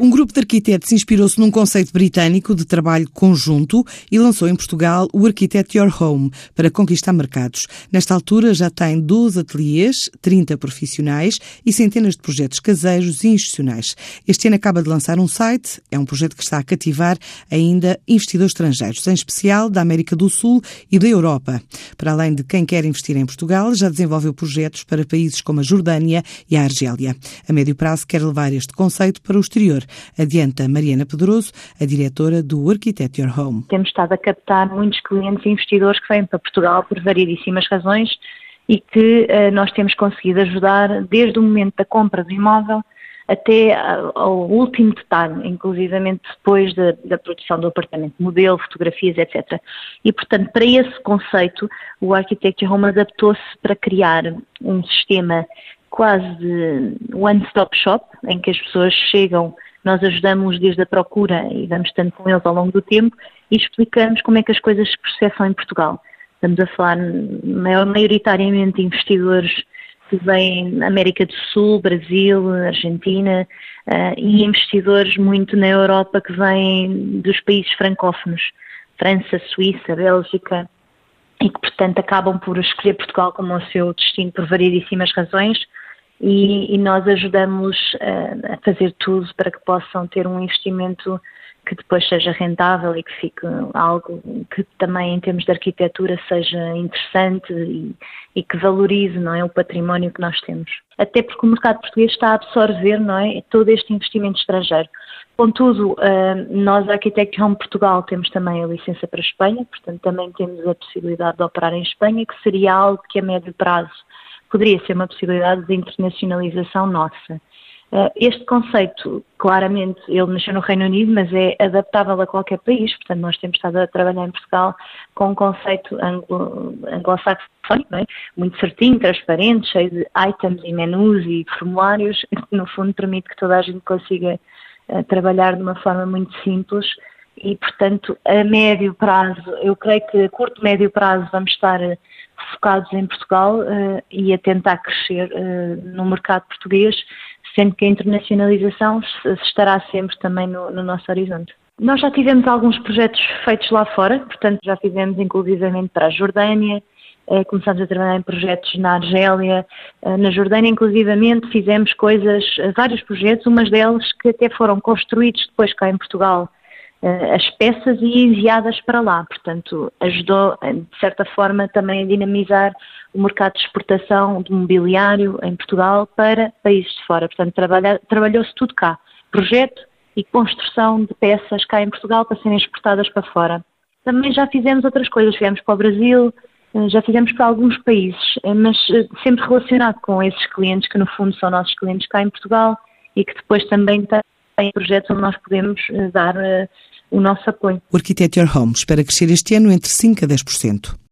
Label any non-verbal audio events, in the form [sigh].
Um grupo de arquitetos inspirou-se num conceito britânico de trabalho conjunto e lançou em Portugal o Architect Your Home para conquistar mercados. Nesta altura já tem 12 ateliês, 30 profissionais e centenas de projetos caseiros e institucionais. Este ano acaba de lançar um site, é um projeto que está a cativar ainda investidores estrangeiros, em especial da América do Sul e da Europa. Para além de quem quer investir em Portugal, já desenvolveu projetos para países como a Jordânia e a Argélia. A médio prazo quer levar este conceito para o exterior adianta Mariana Pedroso, a diretora do Architect Your Home. Temos estado a captar muitos clientes e investidores que vêm para Portugal por variedíssimas razões e que uh, nós temos conseguido ajudar desde o momento da compra do imóvel até ao último detalhe, inclusivamente depois da, da, produção do apartamento, modelo, fotografias, etc. E, portanto, para esse conceito, o Architect Home adaptou-se para criar um sistema quase de one-stop shop, em que as pessoas chegam nós ajudamos desde a procura e vamos estando com eles ao longo do tempo e explicamos como é que as coisas se processam em Portugal. Estamos a falar maioritariamente de investidores que vêm América do Sul, Brasil, Argentina uh, e investidores muito na Europa que vêm dos países francófonos, França, Suíça, Bélgica, e que portanto acabam por escolher Portugal como o seu destino por variedíssimas razões e, e nós ajudamos a, a fazer tudo para que possam ter um investimento que depois seja rentável e que fique algo que também em termos de arquitetura seja interessante e, e, que valorize não é, o património que nós temos. Até porque o mercado português está a absorver não é, todo este investimento estrangeiro. Contudo, nós, a Architect Home Portugal, temos também a licença para a Espanha, portanto também temos a possibilidade de operar em Espanha, que seria algo que a médio prazo poderia ser uma possibilidade de internacionalização nossa. Eh, este conceito, claramente, ele nasceu no Reino Unido, mas é adaptável a qualquer país, portanto, nós temos estado a trabalhar em Portugal com um conceito anglo-saxónico, anglo é? muito certinho, transparente, cheio de items e menus e formulários, [laughs] que no fundo permite que toda a gente consiga uh, trabalhar de uma forma muito simples e, portanto, a médio prazo, eu creio que a curto médio prazo vamos estar focados em Portugal uh, e a tentar crescer uh, no mercado português, sendo que a internacionalização estará sempre também no, no, nosso horizonte. Nós já tivemos alguns projetos feitos lá fora, portanto já fizemos inclusivamente para a Jordânia, começamos a trabalhar em projetos na Argélia, na Jordânia inclusivamente fizemos coisas, vários projetos, umas delas que até foram construídos depois cá em Portugal eh, as peças e enviadas para lá. Portanto, ajudou, eh, de certa forma, também a dinamizar o mercado de exportação de mobiliário em Portugal para países de fora. Portanto, trabalhou-se tudo cá. Projeto e construção de peças cá em Portugal para serem exportadas para fora. Também já fizemos outras coisas, fizemos para o Brasil, eh, já fizemos para alguns países, mas sempre relacionado com esses clientes que no fundo são nossos clientes cá em Portugal e que depois também têm projetos onde nós podemos dar o nosso apoio. O Architect Your Home espera crescer este ano entre 5% a 10%.